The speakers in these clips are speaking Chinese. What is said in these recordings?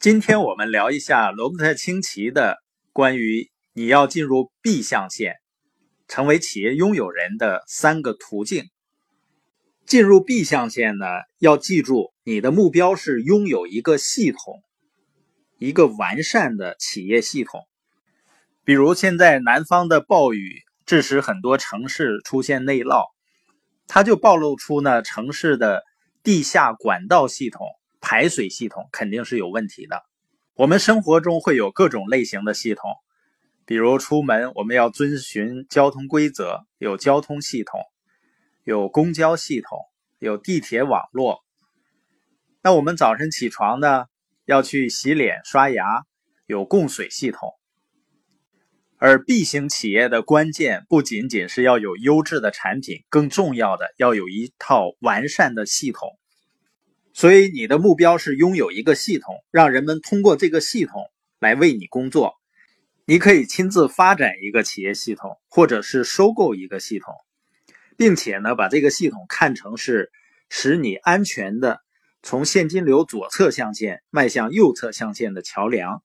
今天我们聊一下罗伯特清崎的关于你要进入 B 象限，成为企业拥有人的三个途径。进入 B 象限呢，要记住你的目标是拥有一个系统，一个完善的企业系统。比如现在南方的暴雨致使很多城市出现内涝，它就暴露出呢城市的地下管道系统。排水系统肯定是有问题的。我们生活中会有各种类型的系统，比如出门我们要遵循交通规则，有交通系统，有公交系统，有地铁网络。那我们早晨起床呢，要去洗脸刷牙，有供水系统。而 B 型企业的关键不仅仅是要有优质的产品，更重要的要有一套完善的系统。所以，你的目标是拥有一个系统，让人们通过这个系统来为你工作。你可以亲自发展一个企业系统，或者是收购一个系统，并且呢，把这个系统看成是使你安全的从现金流左侧象限迈向右侧象限的桥梁，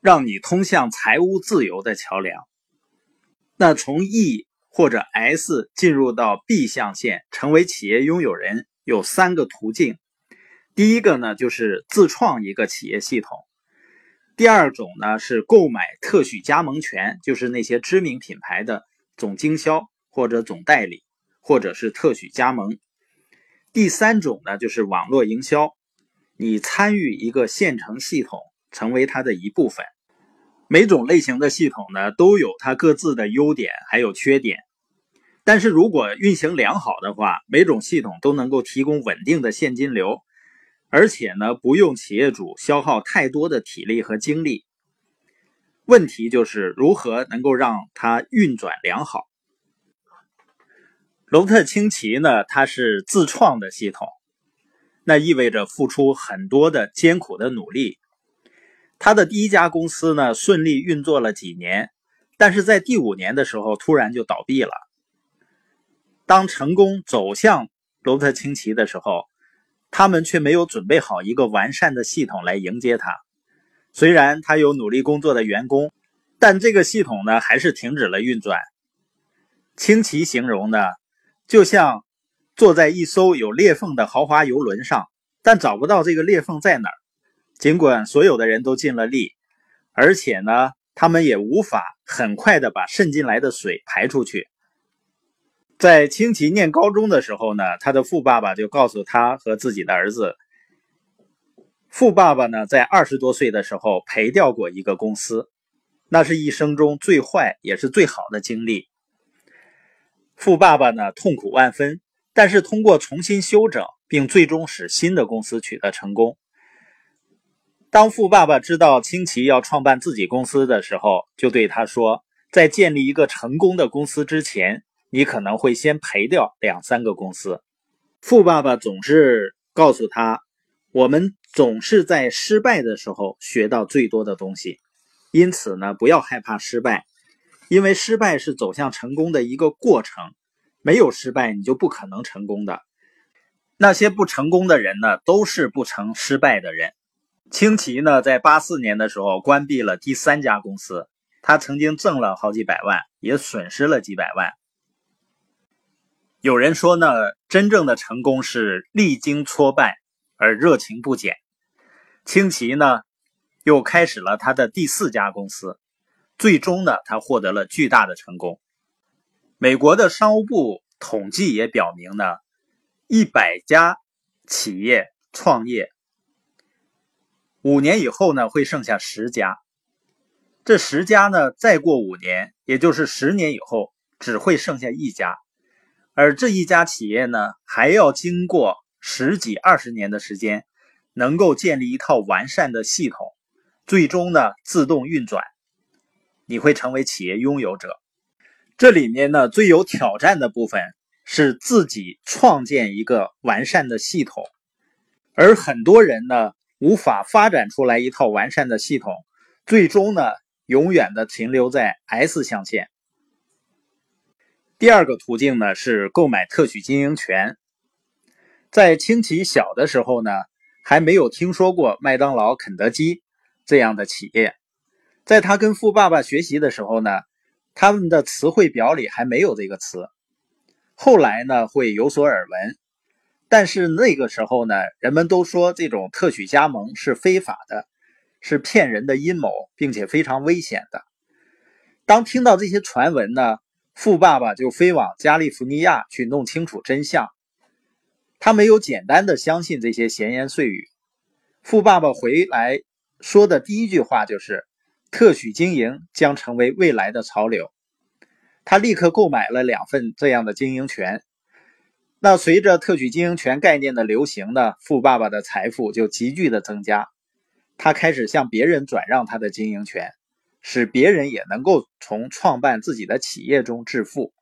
让你通向财务自由的桥梁。那从 E 或者 S 进入到 B 象限，成为企业拥有人，有三个途径。第一个呢，就是自创一个企业系统；第二种呢，是购买特许加盟权，就是那些知名品牌的总经销或者总代理，或者是特许加盟；第三种呢，就是网络营销，你参与一个现成系统，成为它的一部分。每种类型的系统呢，都有它各自的优点还有缺点，但是如果运行良好的话，每种系统都能够提供稳定的现金流。而且呢，不用企业主消耗太多的体力和精力。问题就是如何能够让它运转良好。罗特清崎呢，它是自创的系统，那意味着付出很多的艰苦的努力。他的第一家公司呢，顺利运作了几年，但是在第五年的时候，突然就倒闭了。当成功走向罗特清崎的时候。他们却没有准备好一个完善的系统来迎接他。虽然他有努力工作的员工，但这个系统呢还是停止了运转。清奇形容呢，就像坐在一艘有裂缝的豪华游轮上，但找不到这个裂缝在哪儿。尽管所有的人都尽了力，而且呢，他们也无法很快的把渗进来的水排出去。在清奇念高中的时候呢，他的富爸爸就告诉他和自己的儿子，富爸爸呢在二十多岁的时候赔掉过一个公司，那是一生中最坏也是最好的经历。富爸爸呢痛苦万分，但是通过重新修整，并最终使新的公司取得成功。当富爸爸知道清奇要创办自己公司的时候，就对他说，在建立一个成功的公司之前。你可能会先赔掉两三个公司。富爸爸总是告诉他：“我们总是在失败的时候学到最多的东西，因此呢，不要害怕失败，因为失败是走向成功的一个过程。没有失败，你就不可能成功的。那些不成功的人呢，都是不成失败的人。”清奇呢，在八四年的时候关闭了第三家公司，他曾经挣了好几百万，也损失了几百万。有人说呢，真正的成功是历经挫败而热情不减。清奇呢，又开始了他的第四家公司，最终呢，他获得了巨大的成功。美国的商务部统计也表明呢，一百家企业创业，五年以后呢，会剩下十家。这十家呢，再过五年，也就是十年以后，只会剩下一家。而这一家企业呢，还要经过十几二十年的时间，能够建立一套完善的系统，最终呢自动运转，你会成为企业拥有者。这里面呢最有挑战的部分是自己创建一个完善的系统，而很多人呢无法发展出来一套完善的系统，最终呢永远的停留在 S 象限。第二个途径呢是购买特许经营权。在清奇小的时候呢，还没有听说过麦当劳、肯德基这样的企业。在他跟富爸爸学习的时候呢，他们的词汇表里还没有这个词。后来呢，会有所耳闻。但是那个时候呢，人们都说这种特许加盟是非法的，是骗人的阴谋，并且非常危险的。当听到这些传闻呢，富爸爸就飞往加利福尼亚去弄清楚真相。他没有简单的相信这些闲言碎语。富爸爸回来说的第一句话就是：“特许经营将成为未来的潮流。”他立刻购买了两份这样的经营权。那随着特许经营权概念的流行呢，富爸爸的财富就急剧的增加。他开始向别人转让他的经营权，使别人也能够从创办自己的企业中致富。